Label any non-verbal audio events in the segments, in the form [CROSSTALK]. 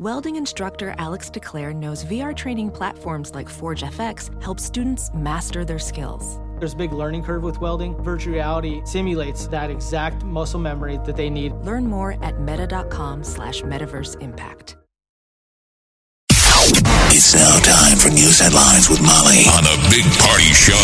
Welding instructor Alex DeClaire knows VR training platforms like Forge FX help students master their skills. There's a big learning curve with welding. Virtual reality simulates that exact muscle memory that they need. Learn more at meta.com slash metaverse impact. It's now time for news headlines with Molly on the Big Party Show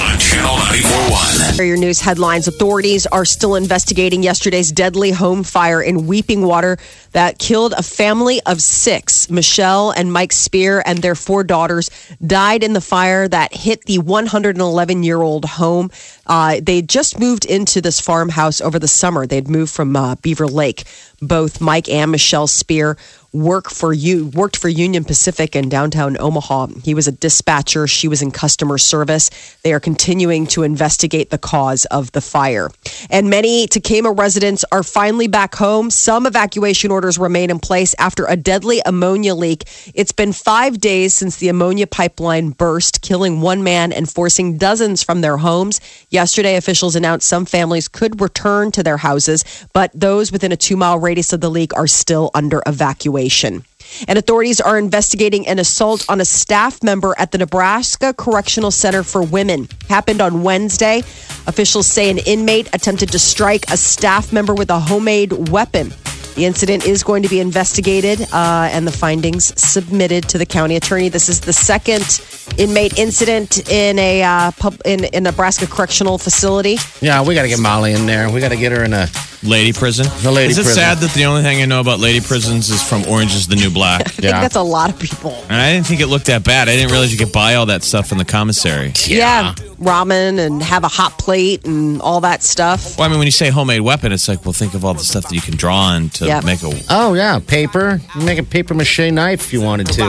on Channel 941. Are your news headlines. Authorities are still investigating yesterday's deadly home fire in Weeping Water that killed a family of six. Michelle and Mike Spear and their four daughters died in the fire that hit the 111 year old home. Uh, they just moved into this farmhouse over the summer. They'd moved from uh, Beaver Lake. Both Mike and Michelle Spear work for you worked for Union Pacific in downtown Omaha. He was a dispatcher, she was in customer service. They are continuing to investigate the cause of the fire. And many Tekamah residents are finally back home. Some evacuation orders remain in place after a deadly ammonia leak. It's been 5 days since the ammonia pipeline burst, killing one man and forcing dozens from their homes. Yesterday officials announced some families could return to their houses, but those within a 2-mile radius of the leak are still under evacuation. And authorities are investigating an assault on a staff member at the Nebraska Correctional Center for Women. Happened on Wednesday. Officials say an inmate attempted to strike a staff member with a homemade weapon. The incident is going to be investigated uh, and the findings submitted to the county attorney. This is the second inmate incident in a uh, pub, in, in Nebraska correctional facility. Yeah, we got to get Molly in there. We got to get her in a. Lady prison. The lady Is it prison. sad that the only thing I know about lady prisons is from Orange is the New Black? [LAUGHS] I think Yeah. that's a lot of people. And I didn't think it looked that bad. I didn't realize you could buy all that stuff in the commissary. Yeah. ramen and have a hot plate and all that stuff. Well, I mean, when you say homemade weapon, it's like, well, think of all the stuff that you can draw on to Yep. make a. Oh yeah, paper. You Make a paper mache knife if you wanted to.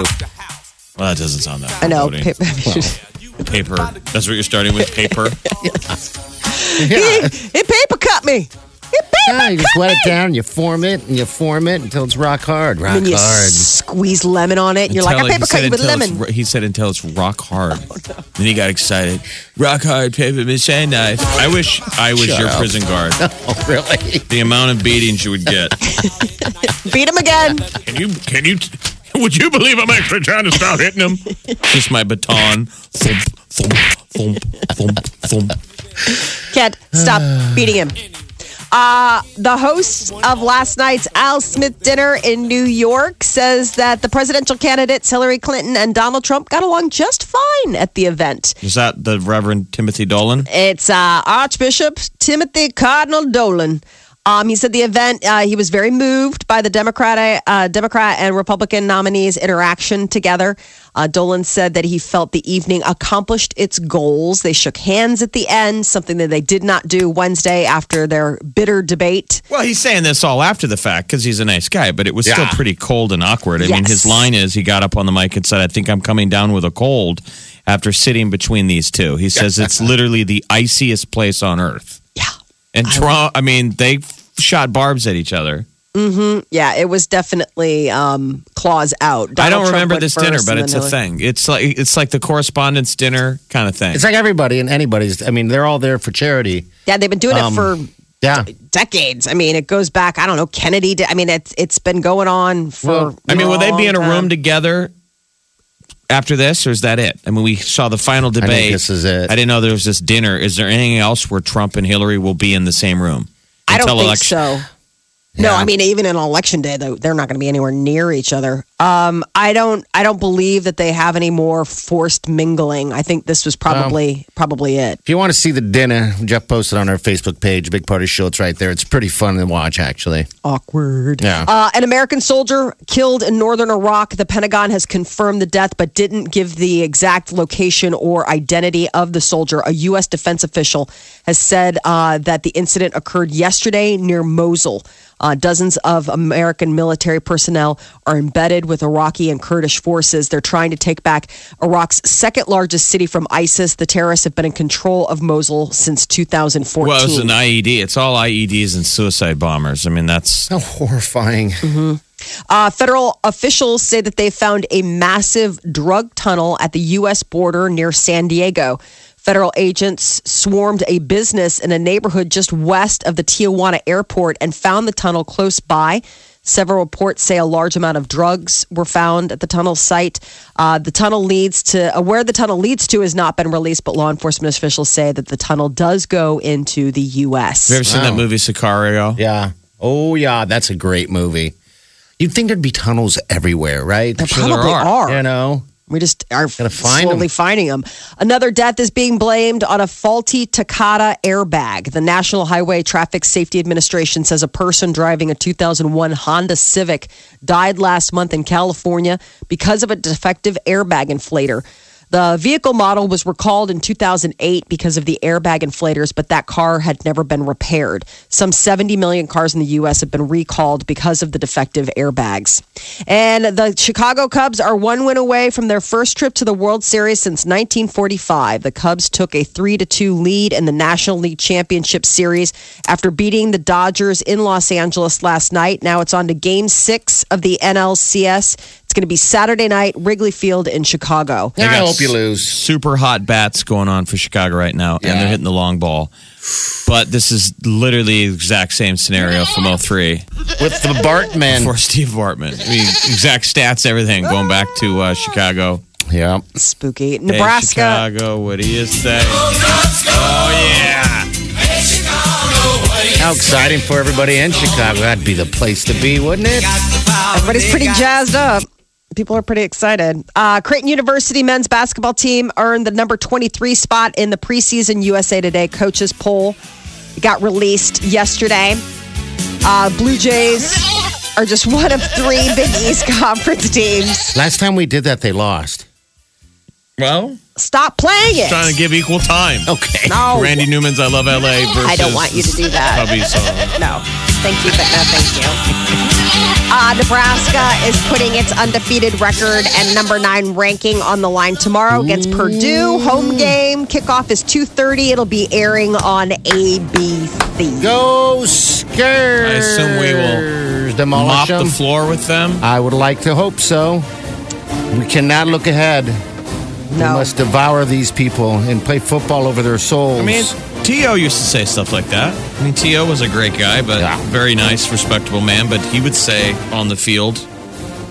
Well, that doesn't sound that. I know. foreboding. Pa- [LAUGHS] [LAUGHS] paper. That's what you're starting with. Paper. [LAUGHS] Yeah, he paper cut me. He paper yeah you just wet it down, you form it, and you form it until it's rock hard. Rock And then you hard. squeeze lemon on it. And you're like, I Until- paper he cut you with lemon. He said until it's rock hard. Oh, then he got excited. Rock hard paper mache knife. I wish I was Shut your up. prison guard. [LAUGHS] oh really? The amount of beatings you would get. [LAUGHS] Beat him again. Can you? Can you? Would you believe I'm actually trying to stop hitting him? Just my baton. Thump, thump, thump, thump, thump. Can't stop beating him. Uh, the host of last night's Al Smith dinner in New York says that the presidential candidates Hillary Clinton and Donald Trump got along just fine at the event. Is that the Reverend Timothy Dolan? It's uh, Archbishop Timothy Cardinal Dolan. Um, he said the event. Uh, he was very moved by the Democratic, uh, Democrat and Republican nominees' interaction together. Uh, Dolan said that he felt the evening accomplished its goals. They shook hands at the end, something that they did not do Wednesday after their bitter debate. Well, he's saying this all after the fact because he's a nice guy, but it was still pretty cold and awkward. I mean, his line is he got up on the mic and said, I think I'm coming down with a cold after sitting between these two. He says it's [LAUGHS] literally the iciest place on earth. Yeah. And Trump, I mean, they shot barbs at each other. Yeah, it was definitely um, claws out. I don't Trump remember went this first dinner, but and it's a Hillary- thing. It's like it's like the correspondence dinner kind of thing. It's like everybody and anybody's. I mean, they're all there for charity. Yeah, they've been doing Um, it for Yeah. decades. I mean, it goes back. I don't know. Kennedy. Did, I mean, it's it's been going on for. Well, I mean, will they be in a long room together after this, or is that it? I mean, we saw the final think debate. this is it. I didn't know there was this dinner. Is there anything else where Trump and Hillary will be in the same room? I don't Until think election- so. No, I mean even in election day, though, they're not going to be anywhere near each other. Um, I don't. I don't believe that they have any more forced mingling. I think this was probably probably it. If you want to see the dinner, Jeff posted on our Facebook page, Big Party Show. It's right there. It's pretty fun to watch, actually. Awkward. Yeah. Uh, an American soldier killed in northern Iraq. The Pentagon has confirmed the death, but didn't give the exact location or identity of the soldier. A U.S. defense official has said uh, that the incident occurred yesterday near Mosul. Uh, dozens of American military personnel are embedded with Iraqi and Kurdish forces. They're trying to take back Iraq's second largest city from ISIS. The terrorists have been in control of Mosul since 2014. Well, it's an IED. It's all IEDs and suicide bombers. I mean, that's How horrifying. Uh, federal officials say that they found a massive drug tunnel at the U.S. border near San Diego. Federal agents swarmed a business in a neighborhood just west of the Tijuana airport and found the tunnel close by. Several reports say a large amount of drugs were found at the tunnel site. Uh, the tunnel leads to uh, where the tunnel leads to has not been released, but law enforcement officials say that the tunnel does go into the U.S. Have you ever seen that movie Sicario? Yeah. Oh, yeah. That's a great movie. You'd think there'd be tunnels everywhere, right? There sure there probably are. are. You know? We just are Gotta find slowly 'em. finding them. Another death is being blamed on a faulty Takata airbag. The National Highway Traffic Safety Administration says a person driving a 2001 Honda Civic died last month in California because of a defective airbag inflator. The vehicle model was recalled in 2008 because of the airbag inflators, but that car had never been repaired. Some 70 million cars in the U.S. have been recalled because of the defective airbags. And the Chicago Cubs are one win away from their first trip to the World Series since 1945. The Cubs took a 3 to 2 lead in the National League Championship Series after beating the Dodgers in Los Angeles last night. Now it's on to game six of the NLCS. It's going to be Saturday night, Wrigley Field in Chicago. Yeah, I hope you lose. Super hot bats going on for Chicago right now, Yeah. and they're hitting the long ball. But this is literally the exact same scenario from 03 With the Bartman. for Steve Bartman. I mean, exact stats, everything going back to uh, Chicago. Yeah. Spooky. Hey, Nebraska. Chicago, what do you say? Oh, yeah. How exciting for everybody in Chicago. That'd be the place to be, wouldn't it? Everybody's pretty jazzed up. People are pretty excited. Uh, Creighton University men's basketball team earned the number 23 spot in the preseason USA Today coaches poll. It got released yesterday. Uh, Blue Jays are just one of three Big East [LAUGHS] Conference teams. Last time we did that, they lost. Well, Stop playing it. trying to give equal time. Okay. no, Randy Newman's I Love LA versus I don't want you to do that. Cubby song. No, thank you, but no, thank you. Uh, Nebraska is putting its undefeated record and number nine ranking on the line tomorrow against Purdue. Home game kickoff is two thirty. It'll be airing on ABC. Go Skurs. I assume we will demolish Mop them. the floor with them. I would like to hope so. We cannot look ahead. We must devour these people and play football over their souls. I mean, T.O. used to say stuff like that. I mean, T.O. was a great guy, but Yeah. very nice, respectable man. But he would say on the field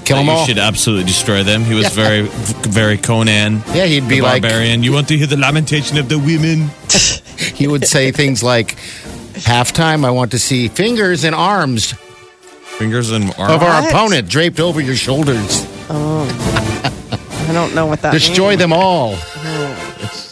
kill that them you all. should absolutely destroy them. He was very, very Conan. Yeah, he'd be like, barbarian. You want to hear the lamentation of the women? [LAUGHS] he would say things like, halftime, I want to see fingers and arms Fingers and arms. of our What? opponent draped over your shoulders. Oh. [LAUGHS] I don't know what that Destroy means. them all. Oh.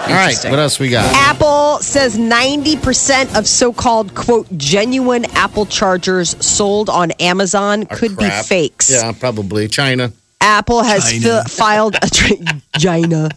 All right, what else we got? Apple says 90% of so called, quote, genuine Apple chargers sold on Amazon could be fakes. Yeah, probably China. Apple has China. fi- filed a tra- [LAUGHS] China,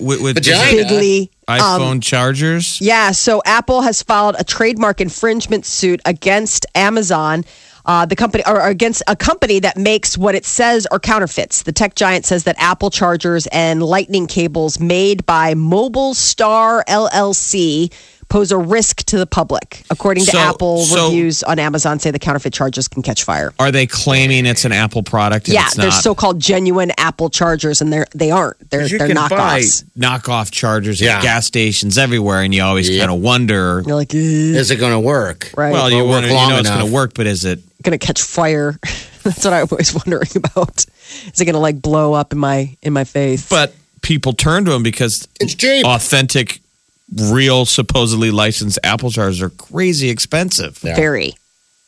with, with Vagina. Bigley. iPhone chargers. Yeah, so Apple has filed a trademark infringement suit against Amazon. Uh, the company or against a company that makes what it says are counterfeits. The tech giant says that Apple chargers and lightning cables made by Mobile Star LLC pose a risk to the public. According to So- Apple, so- reviews on Amazon say the counterfeit chargers can catch fire. Are they claiming it's an Apple product? And yeah, it's they're so-called genuine Apple chargers, and they're they aren't. They're You they're can buy- knockoffs. knockoff chargers Yeah. at gas stations everywhere, and you always Yep. kind of wonder. You're like, "Ugh," Is it going to work? right? Well, you, Or work wonder, you long know it's going to work, but is it? gonna catch fire. [LAUGHS] That's what I'm always wondering [LAUGHS] about. Is it gonna like blow up in my in my face? But people turn to them because It's cheap. authentic, real, supposedly licensed Apple chargers are crazy expensive. Yeah. very.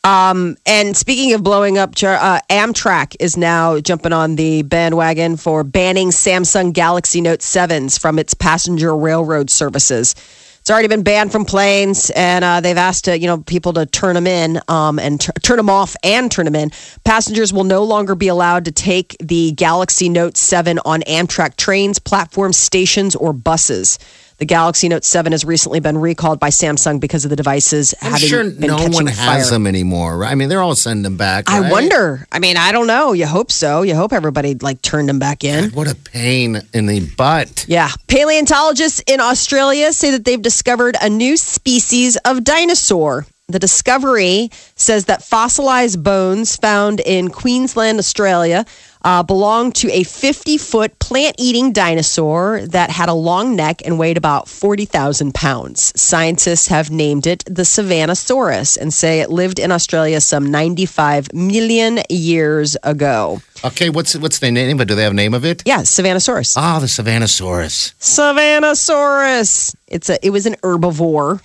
Um, and speaking of blowing up, uh, Amtrak is now jumping on the bandwagon for banning Samsung Galaxy Note 7s from its passenger railroad services. It's already been banned from planes, and uh, they've asked uh, you know people to turn them in um, and t- turn them off and turn them in. Passengers will no longer be allowed to take the Galaxy Note 7 on Amtrak trains, platforms, stations, or buses. The Galaxy Note 7 has recently been recalled by Samsung because of the devices I'm having sure been no catching one fire. has them anymore. right? I mean, they're all sending them back. I right? wonder. I mean, I don't know. You hope so. You hope everybody like turned them back in. What a pain in the butt. Yeah. Paleontologists in Australia say that they've discovered a new species of dinosaur. The discovery says that fossilized bones found in Queensland, Australia, uh, belong to a 50 foot plant eating dinosaur that had a long neck and weighed about 40,000 pounds. Scientists have named it the Savannasaurus and say it lived in Australia some 95 million years ago. Okay, what's what's the name? But do they have a name of it? Yeah, Savannasaurus. Oh, the Savannasaurus. Savannasaurus. It's a. It was an herbivore,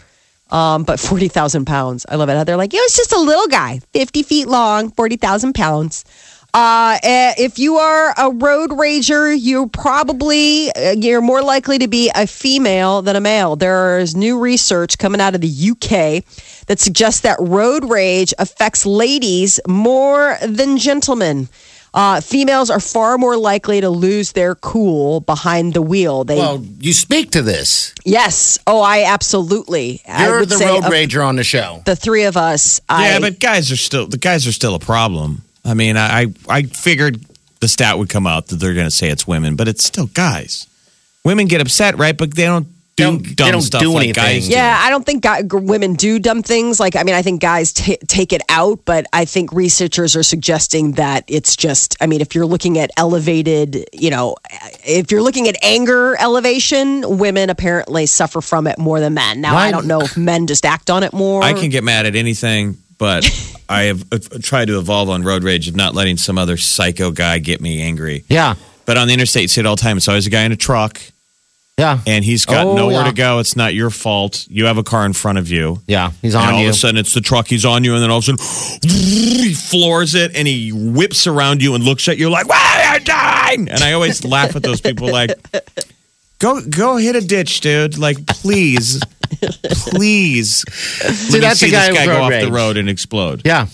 um, but forty thousand pounds. I love it. They're like, it was just a little guy, fifty feet long, forty thousand pounds. Uh, eh, if you are a road rager, you're probably uh, you're more likely to be a female than a male. There is new research coming out of the UK that suggests that road rage affects ladies more than gentlemen. Uh, females are far more likely to lose their cool behind the wheel. They Well, you speak to this. Yes. Oh, I absolutely. You're would the say road of rager on the show. The three of us. Yeah, I, but guys are still the guys are still a problem. I mean, I I figured the stat would come out that they're going to say it's women, but it's still guys. Women get upset, right? But they don't do Don't- they don't stuff do like anything. guys. do. yeah, I don't think guy, women do dumb things. Like, I mean, I think guys ta take it out, but I think researchers are suggesting that it's just. I mean, if you're looking at elevated, you know, if you're looking at anger elevation, women apparently suffer from it more than men. Now, I don't know if men just act on it more. I can get mad at anything, but [LAUGHS] I have uh, tried to evolve on road rage of not letting some other psycho guy get me angry. Yeah, But on the interstate, you see it all the time. It's always a guy in a truck, yeah, and he's got Oh, nowhere yeah. to go. It's not your fault. You have a car in front of you. yeah. He's And on all you. of a sudden, it's the truck. He's on you, and then all of a sudden, [LAUGHS] he floors it, and he whips around you and looks at you like, "Why are you dying?" And I always laugh at those people, like, "Go, go, hit a ditch, dude! Like, please, please." See, that's see the guy this guy go off the road and explode. yeah,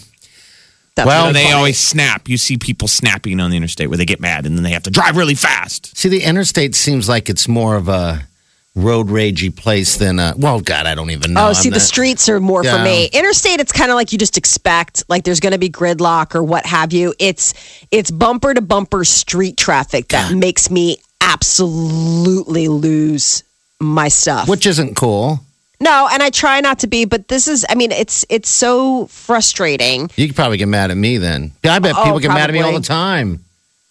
That's Well, they funny. always snap. You see people snapping on the interstate where they get mad, and then they have to drive really fast. See, the interstate seems like it's more of a road ragey place than a. Well, God, I don't even know. Oh, see, I'm the not- streets are more for me. Interstate, it's kind of like you just expect, like there's going to be gridlock or what have you. It's it's bumper to bumper street traffic that makes me absolutely lose my stuff. which isn't cool. No, and I try not to be, but this is. I mean, it's it's so frustrating. You could probably get mad at me then. Yeah, I bet Oh, people get mad at me all the time.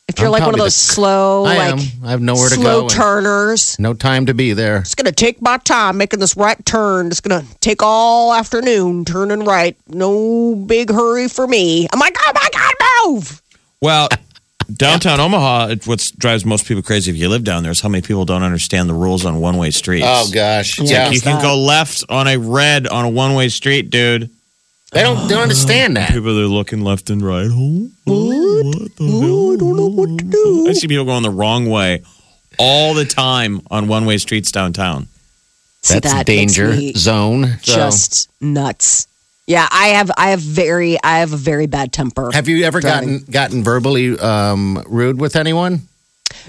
If you're I'm like one of those the- slow, I like am. I have nowhere to slow go and- turners. No time to be there. It's gonna take my time making this right turn. It's gonna take all afternoon turning right. No big hurry for me. I'm like, oh my god, move! Well, downtown Omaha, what drives most people crazy if you live down there is how many people don't understand the rules on one way streets. Oh gosh, Yeah. yeah. You can go left on a red on a one way street, dude. They don't. They don't understand that. People are looking left and right. Oh, what the hell? I don't know what to do. I see people going the wrong way all the time on one way streets downtown. See, That's that danger me zone. So, Just nuts. Yeah, I have. I have very. I have a very bad temper. have you ever Driving. gotten gotten verbally um, rude with anyone?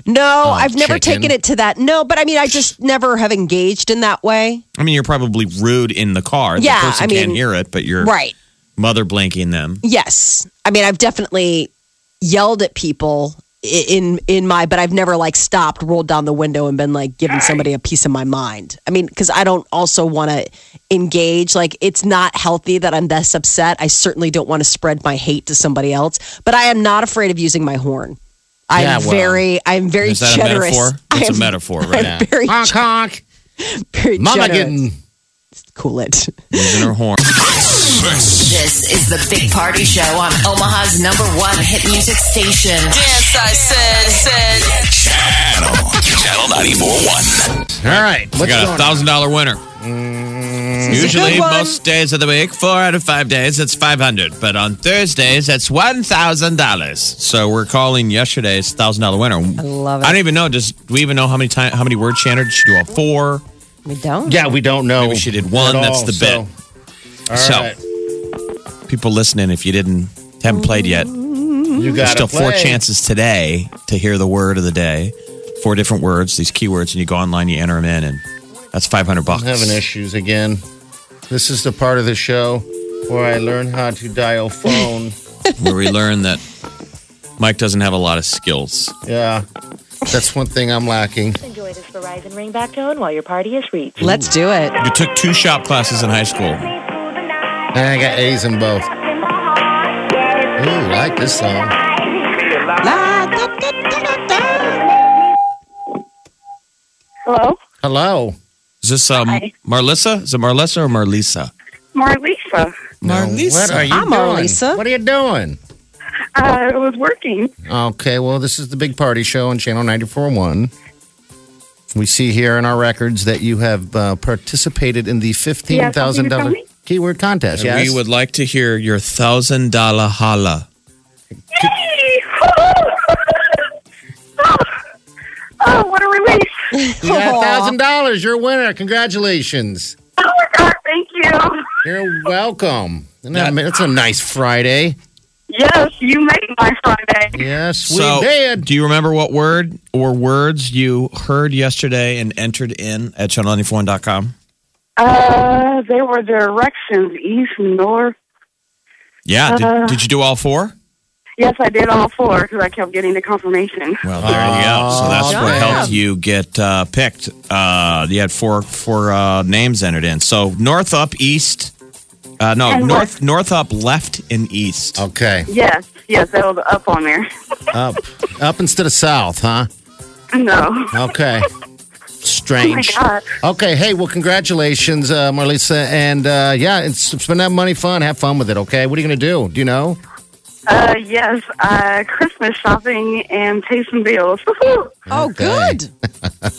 no, I've never Oh, taken it to that. No, but I mean, I just never have engaged in that way. I mean, you're probably rude in the car. Yeah, the person I can't mean- hear it, but you're Right. mother blanking them. Yes. I mean, I've definitely yelled at people i- in in my but I've never like stopped, rolled down the window and been like giving somebody a piece of my mind. I mean, cuz I don't also want to engage like it's not healthy that I'm this upset. I certainly don't want to spread my hate to somebody else, but I am not afraid of using my horn. I'm Yeah, well, very I'm very Is that a generous. metaphor? I That's a metaphor, right? [LAUGHS] I'm very, Honk honk. very Mama generous. getting. Cool it. Using her horn. This This is the Big Party Show on Omaha's number one hit music station. Yes, I said, said. Channel. Channel 94.1. All right. We got a thousand dollar winner. Usually, most days of the week, four out of five days, it's five hundred. But on Thursdays, it's one thousand dollars. So we're calling yesterday's thousand dollar winner. I love it. I don't even know. Does do we even know how many time how many words she entered? Did she do a four? We don't. Yeah, we don't know. Maybe she did one. at That's all, the so- bit. All So- right. People listening, if you didn't haven't played yet, You there's got still four chances today to hear the word of the day. Four different words, these keywords, and you go online, you enter them in, and that's five hundred bucks. I'm having issues again. This is the part of the show where I learn how to dial phone. [LAUGHS] where we learn that Mike doesn't have a lot of skills. yeah, that's one thing I'm lacking. Enjoy this Verizon ringback tone while your party is reached. Let's do it. You took two shop classes in high school. And I got A's in both. Ooh, like this song. Hello, Hello. Is this um, Hi. Marlissa? Is it Marlissa or Marlisa? Marlisa. Marlisa. What are you I'm doing? Marlisa. What are you doing? Uh, I was working. Okay, well, this is the Big Party Show on Channel 94.1. We see here in our records that you have uh, participated in the Yeah, something to $15,000 me? keyword contest. And Yes. We would like to hear your thousand dollar holla. Yay! [LAUGHS] oh, what a relief! You got $1,000. You're a winner. Congratulations. Oh my God, thank you. You're welcome. Isn't that- That's a nice Friday. Yes, you made my Friday. Yes, we So, did. do you remember what word or words you heard yesterday and entered in at channel94.com? Uh, they were directions east, north. Yeah. Did, Uh. did you do all four? Yes, I did all four because I kept getting the confirmation. Well, there you go. So that's Oh, what helped you get uh, picked. Uh, you had four four uh, names entered in. So north, up, east. Uh, no, And north, west. north, up, left, and east. Okay. Yes, yes, that was up on there. [LAUGHS] Up. Up instead of south, huh? no. Okay. [LAUGHS] Oh my Strange. God. Okay, hey, well, congratulations, uh, Marlisa. And uh, yeah, it's, spend that money fun. Have fun with it, okay? What are you going to do? Do you know? Uh, yes, uh, Christmas shopping and pay some bills. Woohoo! Oh, good. [LAUGHS]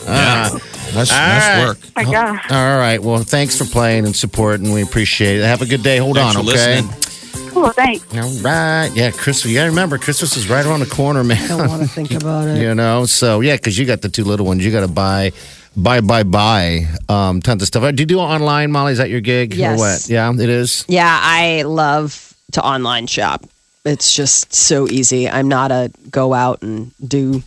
Yeah, nice, nice right. work. my God. All right. Well, thanks for playing and supporting. we appreciate it. Have a good day. Hold Thanks on, for okay? listening. Cool, thanks. All right. Yeah, Christmas. You got to remember, Christmas is right around the corner, man. I don't want to [LAUGHS] think about it. you know, so yeah, because you got the two little ones. You got to buy, buy, buy, buy um, tons of stuff. Do you do online, Molly? Is that your gig Yes. or what? Yeah, it is. Yeah, I love to online shop. It's just so easy. I'm not a go out and do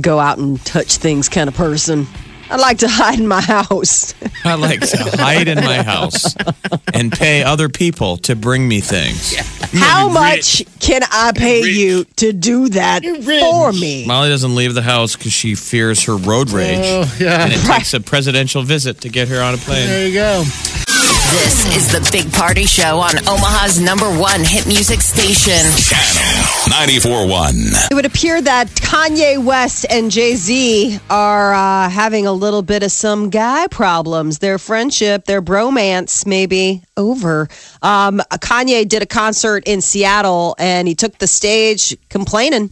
go out and touch things kind of person. I like to hide in my house. [LAUGHS] I like to hide in my house and pay other people to bring me things. How much can I pay you to do that for me? Molly doesn't leave the house because she fears her road rage. Oh, yeah. And it takes a presidential visit to get her on a plane. There you go. This is the Big Party Show on Omaha's number one hit music station. Channel 94.1. It would appear that Kanye West and Jay Z are uh, having a little bit of some guy problems. Their friendship, their bromance may be over. Um, Kanye did a concert in Seattle and he took the stage complaining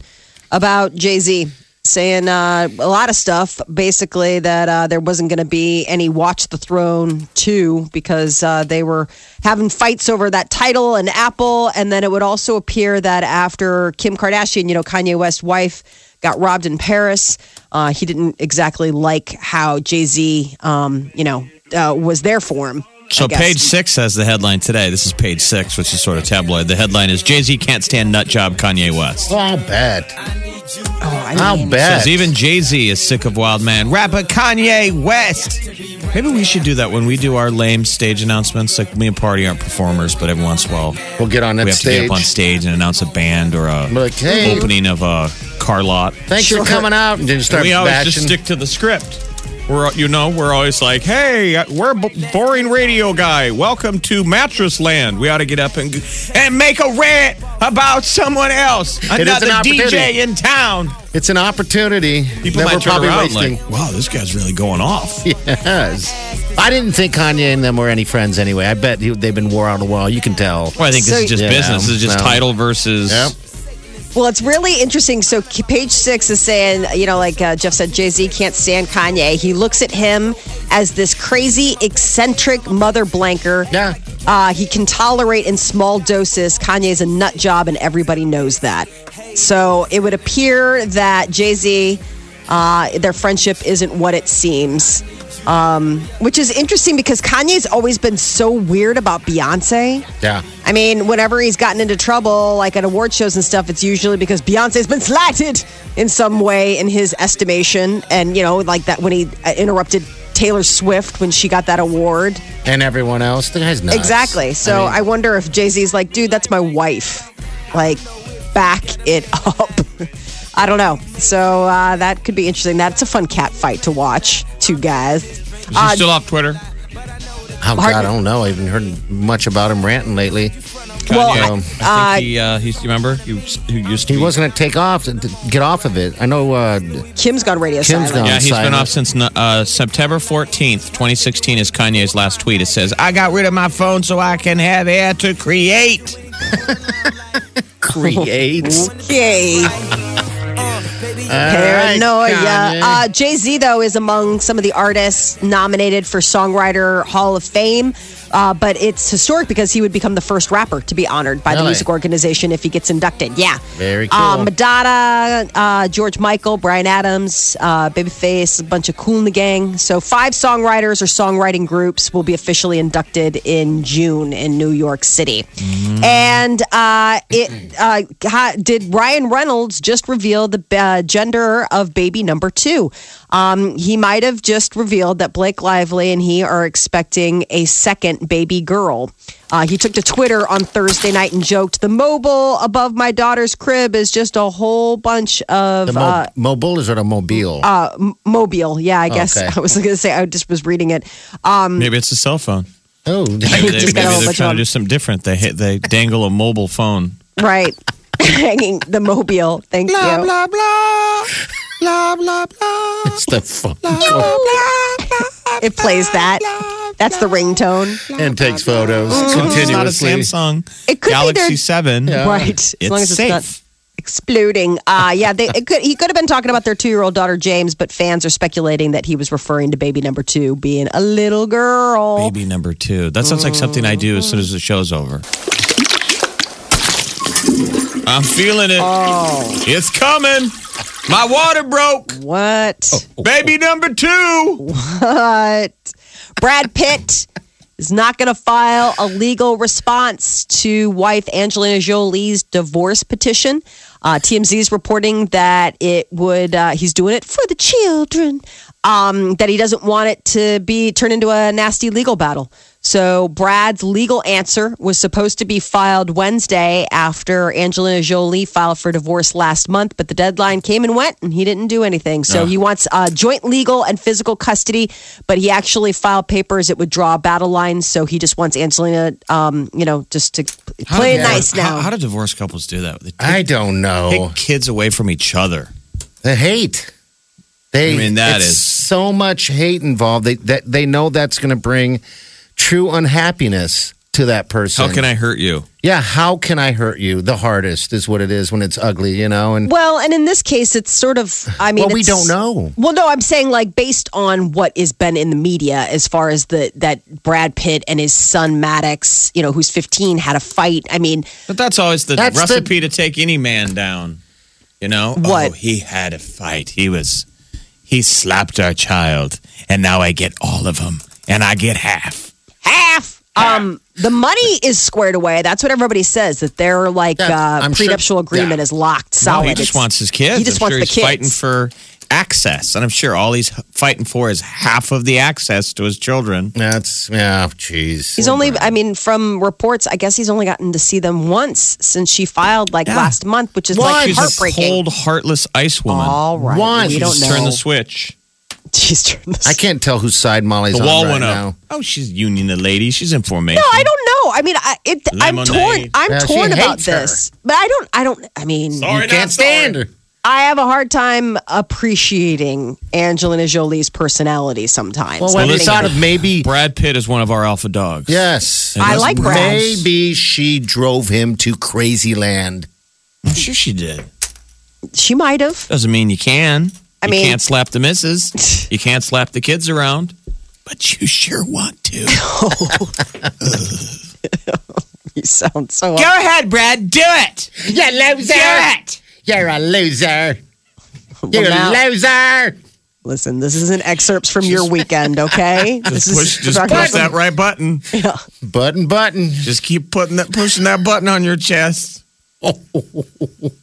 about Jay Z. Saying uh, a lot of stuff, basically that uh, there wasn't going to be any Watch the Throne 2 because uh, they were having fights over that title and Apple. And then it would also appear that after Kim Kardashian, you know, Kanye West's wife, got robbed in Paris, uh, he didn't exactly like how Jay Z, um, you know, uh, was there for him. So page six has the headline today. This is page six, which is sort of tabloid. The headline is Jay Z can't stand nut job Kanye West. Oh, I'll bet. Oh, I I'll mean, bet. Says even Jay Z is sick of Wild Man. Rapper Kanye West. Maybe we should do that when we do our lame stage announcements. Like me and Party aren't performers, but every once in a while We'll get on that we have to stage. get up on stage and announce a band or a like, hey, opening of a car lot. thanks for coming out. And then you start we always bashing. just stick to the script. We're, you know, we're always like, "Hey, we're b- boring radio guy. Welcome to Mattress Land. We ought to get up and and make a rant about someone else, It is an another. DJ in town." it's an opportunity People that we're might turn probably around wasting. like, "Wow, this guy's really going off." [LAUGHS] Yes. I didn't think Kanye and them were any friends anyway. I bet they've been war out a while. You can tell. Well, I think this So- is just Yeah, business. This is just no. title versus. Yep. Well, it's really interesting. So, page six is saying, you know, like uh, Jeff said, Jay Z can't stand Kanye. He looks at him as this crazy, eccentric mother blanker. Yeah. Uh, he can tolerate in small doses. Kanye's a nut job, and everybody knows that. So, it would appear that Jay Z, uh, their friendship isn't what it seems. Um, which is interesting because Kanye's always been so weird about Beyonce. Yeah. I mean, whenever he's gotten into trouble, like at award shows and stuff, it's usually because Beyonce's been slighted in some way in his estimation. And, you know, like that when he uh, interrupted Taylor Swift when she got that award. And everyone else. The guy's nuts. Exactly. So I, mean, wonder if Jay Z's like, dude, that's my wife. Like, back it [LAUGHS] up. I don't know. So uh, that could be interesting. That's a fun cat fight to watch. Two guys. Is he Uh, still off Twitter? Oh God, I don't know. I haven't heard much about him ranting lately. Well, Kanye, uh, I think he, uh, he's, you remember? He, was- he used to He be- wasn't going to take off, to get off of it. I know. Uh, Kim's gone radio Kim's silent. gone. Yeah, he's been off since uh, September 14th, 2016 is Kanye's last tweet. It says, I got rid of my phone so I can have air to create. [LAUGHS] creates. Okay. [LAUGHS] Paranoia. Uh, Jay Z, though, is among some of the artists nominated for Songwriter Hall of Fame. Uh, but it's historic because he would become the first rapper to be honored by the music organization if he gets inducted. Yeah. Very cool. Uh, Madonna, uh, George Michael, Bryan Adams, uh, Babyface, a bunch of Kool & the Gang. So five songwriters or songwriting groups will be officially inducted in June in New York City. And uh, it uh, did Ryan Reynolds just reveal the uh, gender of baby number two? Um, he might have just revealed that Blake Lively and he are expecting a second baby girl. Uh, he took to Twitter on Thursday night and joked, "The mobile above my daughter's crib is just a whole bunch of The mo- uh, mobile is it a mobile? m- mobile." Yeah, I guess Okay. [LAUGHS] I was going to say I just was reading it. Um, Maybe it's a cell phone. oh, Maybe, they, [LAUGHS] Just got a maybe whole they're trying to do something different. They hit, they dangle a mobile phone. right, [LAUGHS] [LAUGHS] hanging the mobile. Thank you. blah, blah, blah, blah, blah. it's the phone. It plays that. That's the ringtone. and takes photos It's not a continuously. Samsung It could be Galaxy their- 7. Right. As It's long as it's safe. not exploding. Uh, yeah, they, it could, he could have been talking about their two year old daughter, James, but fans are speculating that he was referring to baby number two being a little girl. Baby number two. That sounds like something I do as soon as the show's over. I'm feeling it. Oh. It's coming. My water broke. What? Baby number two. What? Brad Pitt is not going to file a legal response to wife Angelina Jolie's divorce petition. Uh, TMZ is reporting that it would. Uh, he's doing it for the children. Um, that he doesn't want it to be turned into a nasty legal battle. So Brad's legal answer was supposed to be filed Wednesday after Angelina Jolie filed for divorce last month, but the deadline came and went, and he didn't do anything. So he wants uh, joint legal and physical custody, but he actually filed papers that would draw battle lines. So he just wants Angelina, um, you know, just to play it nice How, now. how do divorce couples do that? Take, I don't know. take kids away from each other. The hate. They, I mean, that it's is- so much hate involved. They that they know that's going to bring true unhappiness to that person. How can I hurt you? Yeah, how can I hurt you? The hardest is what it is when it's ugly, you know. And Well, and in this case, it's sort of. I mean, well, we don't know. Well, no, I'm saying like based on what has been in the media as far as the that Brad Pitt and his son Maddox, you know, who's 15, had a fight. I mean, But that's always the That's the- recipe to take any man down. You know? What? Oh, he had a fight. He was, he slapped our child, and now I get all of them, and I get half. Half. Um, the money is squared away. That's what everybody says. That their like Yeah, uh, I'm sure- prenuptial agreement yeah. is locked No, solid. he just It's- wants his kids. He just I'm wants sure the he's kids. fighting for access, and I'm sure all he's fighting for is half of the access to his children. That's yeah, jeez. He's only, I mean, from reports, I guess he's only gotten to see them once since she filed like Yeah. last month, which is Once. like She's a heartbreaking. cold, heartless ice woman. All right, Once. we She don't Just know. turn the switch. She's turned the I can't tell whose side Molly's The on wall right went now. Oh, she's union the lady. She's in formation. No, I don't know. I mean, I, it, I'm Lemonade. torn. I'm Yeah, she torn about hates her. this, but I don't. I don't. I mean, Sorry, You can't not sorry. stand her. I have a hard time appreciating Angelina Jolie's personality sometimes. Well, I when Well, we think- thought of maybe Brad Pitt is one of our alpha dogs. yes, I like Brad. maybe she drove him to crazy land. I'm sure she did. she might have. Doesn't mean you can. I you mean- can't slap the missus. [LAUGHS] you can't slap the kids around. But you sure want to. [LAUGHS] [LAUGHS] You sound so. Go ahead, Brad. Do it. You loser! Do it. You're a loser. Well, You're now- a loser. Listen, this isn't excerpts from your weekend, okay? Just this push, just push that right button. Yeah. Button, button. Just keep putting that, pushing that button on your chest.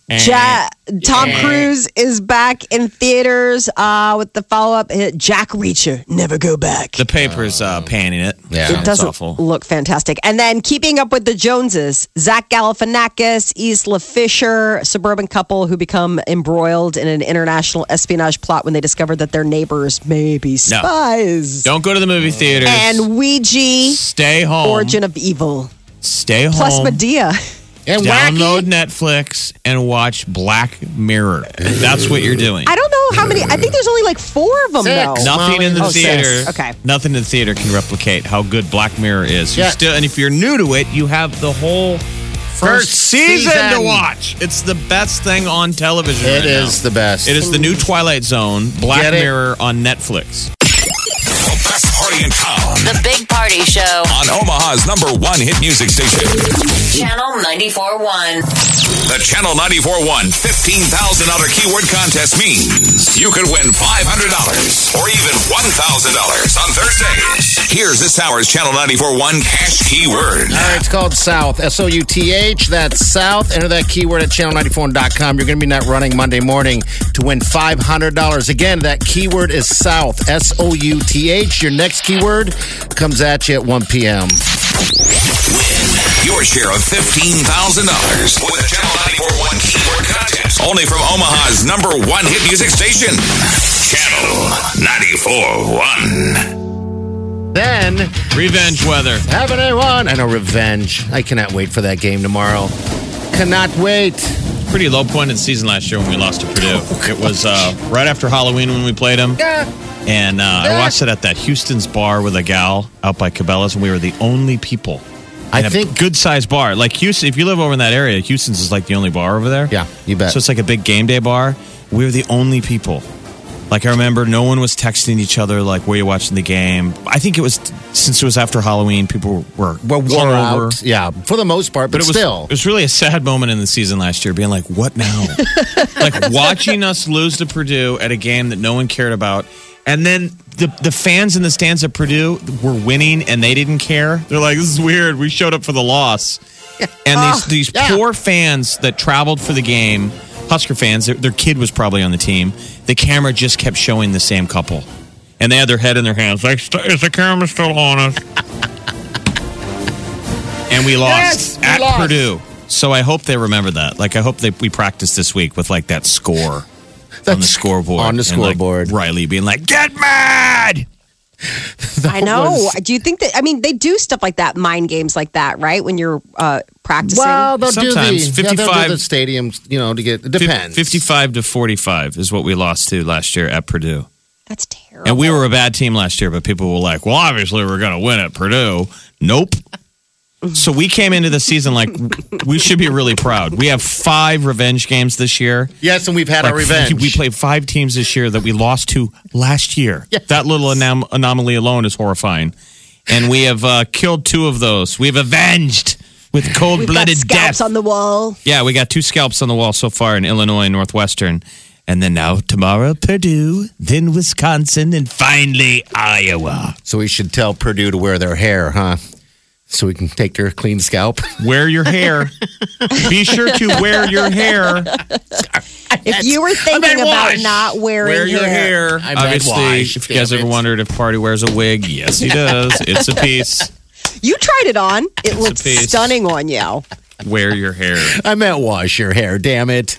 Ja- Tom Cruise is back in theaters uh, with the follow up hit Jack Reacher, Never Go Back. The paper's uh, panning it. Yeah. Sounds it doesn't awful. look fantastic. And then keeping up with the Joneses, Zach Galifianakis, Isla Fisher, suburban couple who become embroiled in an international espionage plot when they discover that their neighbors may be spies. Don't go to the movie theaters. And Ouija, stay home. Origin of Evil, Stay home. plus Madea. And Download wacky. Netflix and watch Black Mirror. That's what you're doing. I don't know how many. I think there's only like four of them Six. though. Nothing in the Oh, six. theater. Okay. Nothing in the theater can replicate how good Black Mirror is. You Yeah. still, and if you're new to it, you have the whole first, First season, to watch. It's the best thing on television. It right is now. the best. It is the new Twilight Zone, Black Get it? Mirror on Netflix. The party in town The Big Party Show. on Omaha's number one hit music station. Channel 94.1. The Channel 94.1 $15,000 keyword contest means you could win $500 or even $1,000 on Thursdays. Here's this hour's Channel 94.1 cash keyword. All right, it's called South. S O U T H. That's South. Enter that keyword at channel94.com. You're going to be that running Monday morning to win $500. Again, that keyword is South. S O U T H. Your next keyword comes at you at 1 p.m. Win your share of $15,000 with the Channel 94.1 keyword contest. Only from Omaha's number one hit music station. Channel 94.1. Then, Revenge weather. haven't anyone? I know, revenge. I cannot wait for that game tomorrow. Cannot wait. Pretty low point in the season last year when we lost to Purdue. It was uh, right after Halloween when we played them. Yeah. And uh, I watched it at that Houston's bar with a gal out by Cabela's, and we were the only people. I think- good sized bar. Like Houston, if you live over in that area, Houston's is like the only bar over there. Yeah, you bet. So it's like a big game day bar. We were the only people. Like I remember, no one was texting each other like, "Were you watching the game?" I think it was since it was after Halloween. People were Well, wore hungover. out. Yeah, for the most part, but, But it was still. it was really a sad moment in the season last year, being like, "What now?" [LAUGHS] like watching us lose to Purdue at a game that no one cared about, and then the the fans in the stands at Purdue were winning and they didn't care. They're like, "This is weird. We showed up for the loss," [LAUGHS] and these ah, these yeah. poor fans that traveled for the game, Husker fans, their, their kid was probably on the team. The camera just kept showing the same couple. And they had their head in their hands, like, "St- is the camera still on us? [LAUGHS] and we lost Yes, we at lost. Purdue. So I hope they remember that. Like, I hope they we practice this week with like that score [LAUGHS] on the scoreboard. on the And, like, scoreboard. Riley being like, "Get mad!" [LAUGHS] I know. was- Do you think that? I mean, they do stuff like that, mind games like that, right? When you're uh, practicing. well, they'll Sometimes do the, yeah, 55 do the stadiums, you know, to get, it depends. Fifty-five to forty-five is what we lost to last year at Purdue. That's terrible. And we were a bad team last year, but people were like, well, obviously we're going to win at Purdue. Nope. So we came into the season like we should be really proud. We have five revenge games this year. Yes, and we've had Like, our revenge. We played five teams this year that we lost to last year. That little anom- anomaly alone is horrifying. And we have uh, killed two of those. We've avenged with We've got cold-blooded scalps death. on the wall. Yeah, we got two scalps on the wall so far in Illinois and Northwestern. And then now tomorrow, Purdue, then Wisconsin, and finally Iowa. so we should tell Purdue to wear their hair, huh? So we can take their clean scalp. [LAUGHS] Wear your hair. Be sure to wear your hair. If you were thinking about wash. not wearing Wear your hair. I meant Obviously, wash, if you guys damn ever wondered if Party wears a wig, yes, he does. It's a piece. you tried it on. It looks piece. stunning on you. Wear your hair. [LAUGHS] I meant wash your hair, damn it.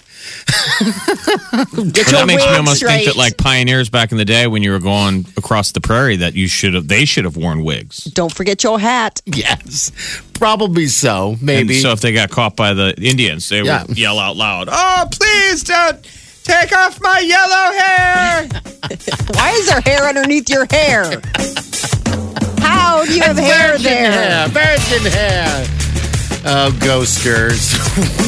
Get your that makes me wig almost think straight. that, like pioneers back in the day, when you were going across the prairie, that you should have, they should have worn wigs. Don't forget your hat. Yes, probably so. And Maybe. so if they got caught by the Indians, they Yeah. would yell out loud, "Oh, please don't take off my yellow hair!" [LAUGHS] Why is there hair underneath your hair? How do you have hair Virgin there? hair, virgin hair. Oh, ghosters.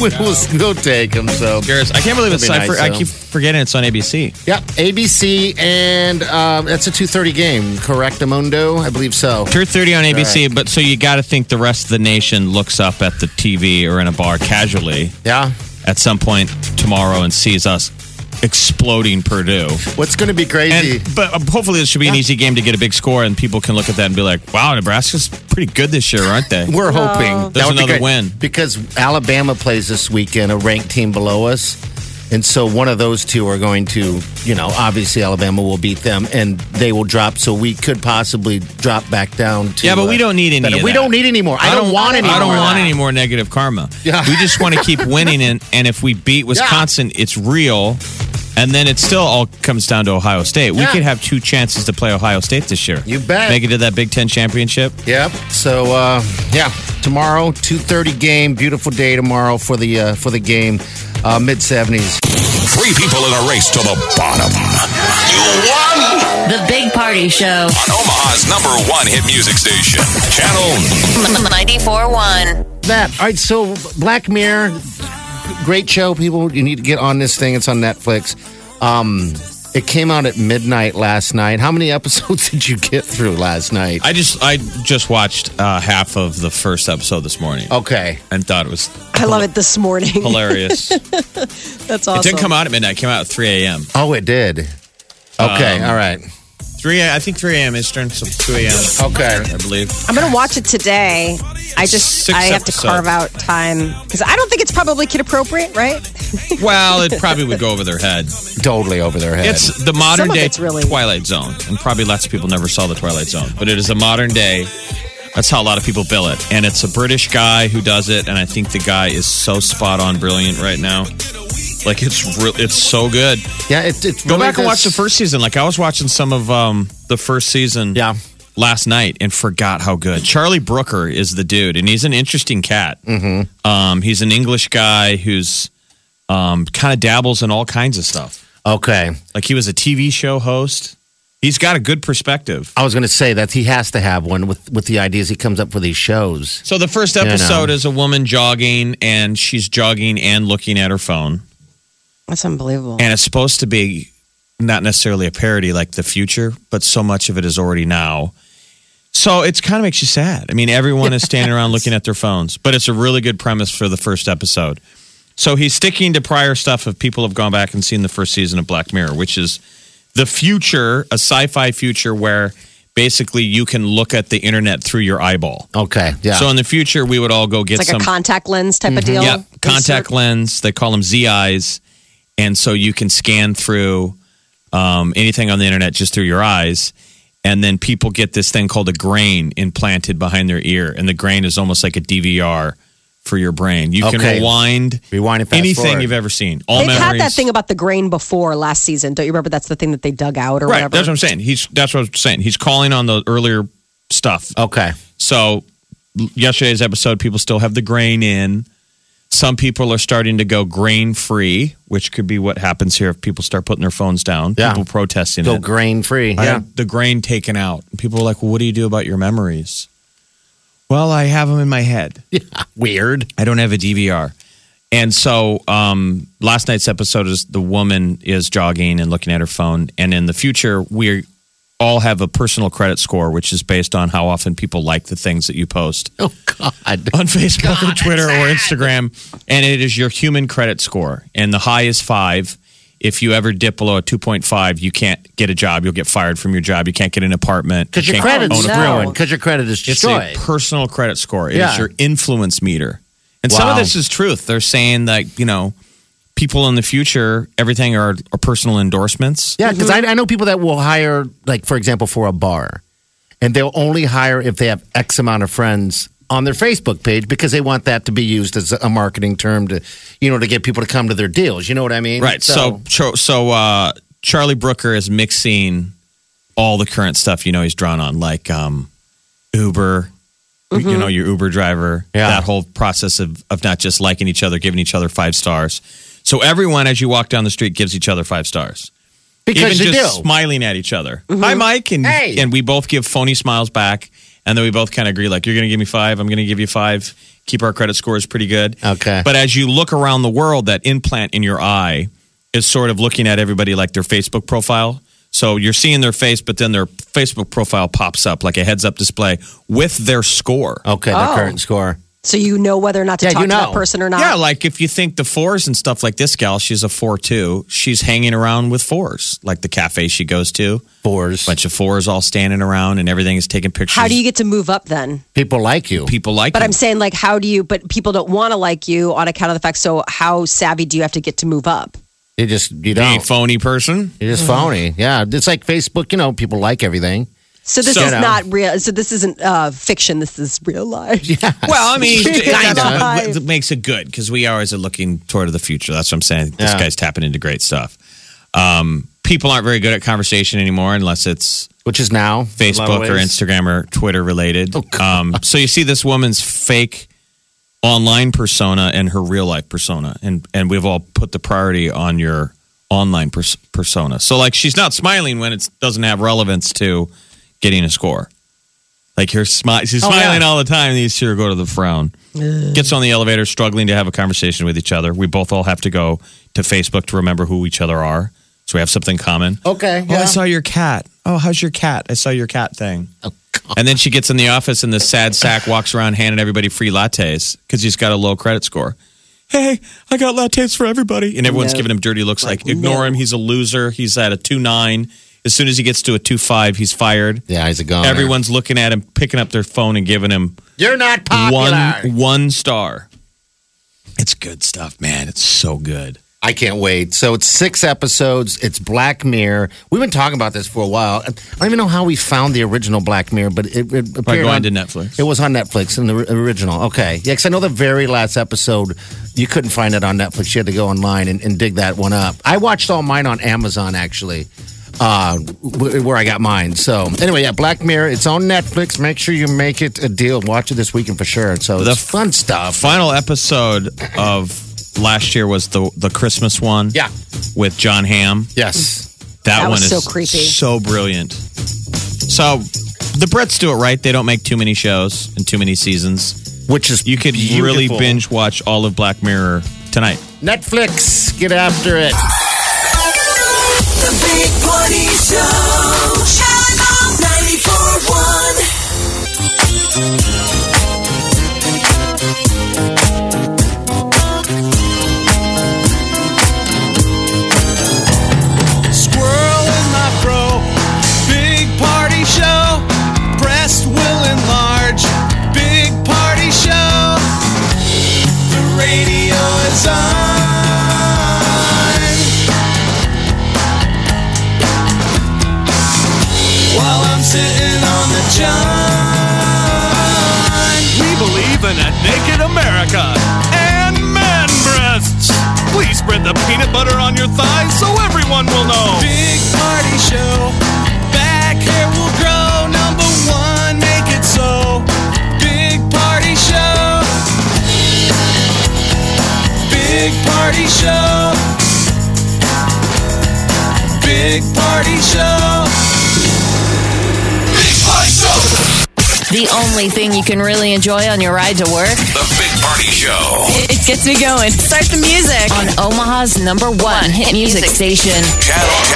[LAUGHS] we'll, we'll take them. So, Garris, I can't believe it's. That'd be for, nice, I keep forgetting it's on ABC. Yep, ABC, and um, that's a two thirty game. Correct, Amundo? I believe so. Two thirty on ABC, but so you got to think the rest of the nation looks up at the TV or in a bar casually Yeah, at some point tomorrow and sees us exploding Purdue. What's going to be crazy? And, but uh, hopefully, this should be an easy game to get a big score, and people can look at that and be like, "Wow, Nebraska's pretty good this year, aren't they?" We're hoping There's be another great. win. because Alabama plays this weekend, a ranked team below us. And so one of those two are going to, you know, obviously Alabama will beat them and they will drop. So we could possibly drop back down to. Yeah, but we uh, don't need any. better. We don't need any more. I, don't, want any I don't want any more negative karma. Yeah. We just want to keep winning, and and if we beat [LAUGHS] Wisconsin, it's real. And then it still all comes down to Ohio State. We Yeah. could have two chances to play Ohio State this year. You bet. Make it to that Big Ten championship. Yep. So uh, yeah, tomorrow, two thirty game. Beautiful day tomorrow for the uh, for the game. Uh, Mid seventies. Three people in a race to the bottom. You won! The Big Party Show. On Omaha's number one hit music station, Channel [LAUGHS] 94.1. That all right. So Black Mirror, great show. People, you need to get on this thing. It's on Netflix. Um, it came out at midnight last night. How many [LAUGHS] episodes did you get through last night? I just I just watched uh, half of the first episode this morning Okay. and thought it was I love it this morning. hilarious. [LAUGHS] That's awesome. It didn't come out at midnight. It came out at 3 a.m. Oh, it did. Okay. Um, all right. 3 a, I think 3 a.m. Eastern, so 2 a.m. Okay. I believe. I'm going to watch it today. I just Six I have to carve out time because I don't think it's probably kid appropriate, right? [LAUGHS] Well, it probably would go over their head. Totally over their head. It's the modern Some day it's really- Twilight Zone, and probably lots of people never saw the Twilight Zone, but it is a modern day. That's how a lot of people bill it, and it's a British guy who does it, and I think the guy is so spot on, brilliant right now. Like it's real, it's so good. yeah. It, it's Go really back and watch the first season. Like I was watching some of um, the first season. Yeah. last night and forgot how good Charlie Brooker is the dude, and he's an interesting cat. Mm-hmm. Um, he's an English guy who's um, kind of dabbles in all kinds of stuff. Okay. Like he was a TV show host. He's got a good perspective. I was going to say that he has to have one with with the ideas he comes up for these shows. So the first You know. episode is a woman jogging, and she's jogging and looking at her phone, That's unbelievable. and it's supposed to be not necessarily a parody like the future, but so much of it is already now. So it's kind of makes you sad. I mean, everyone is standing around [LAUGHS] looking at their phones, but it's a really good premise for the first episode. So he's sticking to prior stuff if people have gone back and seen the first season of Black Mirror, which is the future, a sci-fi future where basically you can look at the internet through your eyeball. Okay. Yeah. So in the future, we would all go get it's like some a contact lens type of deal. yeah, contact Insert- lens. They call them Z eyes, and so you can scan through um, anything on the internet just through your eyes. And then people get this thing called a grain implanted behind their ear, and the grain is almost like a DVR for your brain. You can Okay. rewind Rewind and fast anything forward. you've ever seen. All They've memories. had that thing about the grain before last season. Don't you remember? That's the thing that they dug out or right. whatever. That's what I'm saying. He's that's what I'm saying. He's calling on the earlier stuff. okay. So yesterday's episode, people still have the grain in. Some people are starting to go grain free, which could be what happens here if people start putting their phones down. Yeah. People protesting Go it. grain free. I Yeah. had the grain taken out. People are like, well, what do you do about your memories? Well, I have them in my head. [LAUGHS] Yeah, Weird. I don't have a DVR. And so um, last night's episode is the woman is jogging and looking at her phone. And in the future, we all have a personal credit score, which is based on how often people like the things that you post Oh God. [LAUGHS] on Facebook or Twitter or Instagram. And it is your human credit score. And the high is five. If you ever dip below a 2.5, you can't get a job. You'll get fired from your job. You can't get an apartment. Because You your can't credit's own a no. ruined. Because your credit is destroyed. it's destroyed. a personal credit score. It is Yeah. your influence meter. And some of this is truth. They're saying that, you know, people in the future, everything are, are personal endorsements. Yeah, because I, I know people that will hire, like for example, for a bar, and they'll only hire if they have X amount of friends on their Facebook page because they want that to be used as a marketing term to, you know, to get people to come to their deals. You know what I mean? Right. So, so, so uh, Charlie Brooker is mixing all the current stuff, you know, he's drawn on, like um, Uber, you know, your Uber driver, Yeah. that whole process of, of not just liking each other, giving each other five stars. So everyone, as you walk down the street, gives each other five stars. because even you just do. smiling at each other. Hi, Mike, and Hey. and we both give phony smiles back, and then we both kind of agree, like you're going to give me five, I'm going to give you five. Keep our credit scores pretty good. Okay. But as you look around the world, that implant in your eye is sort of looking at everybody like their Facebook profile. So you're seeing their face, but then their Facebook profile pops up like a heads up display with their score. Okay, their Oh. current score. So you know whether or not to Yeah, talk you to that know. person or not. Yeah, like if you think the fours and stuff like this gal, she's a four too. She's hanging around with fours, like the cafe she goes to. Fours. Bunch of fours all standing around and everything is taking pictures. How do you get to move up then? People like you. people like But you. I'm saying, like, how do you? But people don't want to like you on account of the fact. So how savvy do you have to get to move up? You just you don't. A phony person? You're just mm-hmm. phony. Yeah, it's like Facebook. You know, people like everything. So this So- is not real. So this isn't uh, fiction. This is real life. [LAUGHS] Yeah. Well, I mean, [LAUGHS] Kinda. that's what makes it good because we always are looking toward the future. That's what I'm saying. This Yeah. guy's tapping into great stuff. Um, people aren't very good at conversation anymore unless it's Which is now a lot of Facebook or ways. Instagram or Twitter related. um, so you see this woman's fake online persona and her real life persona, and and we've all put the priority on your online pers- persona. So like she's not smiling when it doesn't have relevance to getting a score. Like you're smi- she's Oh, yeah. smiling all the time. These two go to the frown. Gets on the elevator, struggling to have a conversation with each other. We both all have to go to Facebook to remember who each other are, so we have something common. Okay. Oh, I saw your cat. Oh, how's your cat? I saw your cat thing. Oh, God. And then she gets in the office and this sad sack walks around handing everybody free lattes because he's got a low credit score. Hey, I got lattes for everybody. And everyone's No. giving him dirty looks like, ignore no. him. He's a loser. He's at a 2 9. As soon as he gets to a 2 5, he's fired. Yeah, he's a goner. Everyone's looking at him, picking up their phone and giving him You're not popular. one one star. It's good stuff, man. It's so good. I can't wait. So it's six episodes. It's Black Mirror. We've been talking about this for a while. I don't even know how we found the original Black Mirror, but it, it appeared By going on, to Netflix. It was on Netflix in the original. Okay, yeah, because I know the very last episode you couldn't find it on Netflix. You had to go online and, and dig that one up. I watched all mine on Amazon actually, uh, where I got mine. So anyway, yeah, Black Mirror. It's on Netflix. Make sure you make it a deal. Watch it this weekend for sure. So The it's fun stuff. Final episode of last year was the the Christmas one. Yeah. With Jon Hamm. Yes. That, That one was is so creepy. So brilliant. So the Brits do it right. They don't make too many shows and too many seasons. Which is You could really binge watch all of Black Mirror tonight. Netflix. Get after it. Party Show. Channel 94.1. can really enjoy on your ride to work? The Big Party Show. It gets me going. Start the music on Omaha's number one hit music station. Channel, channel 94.1.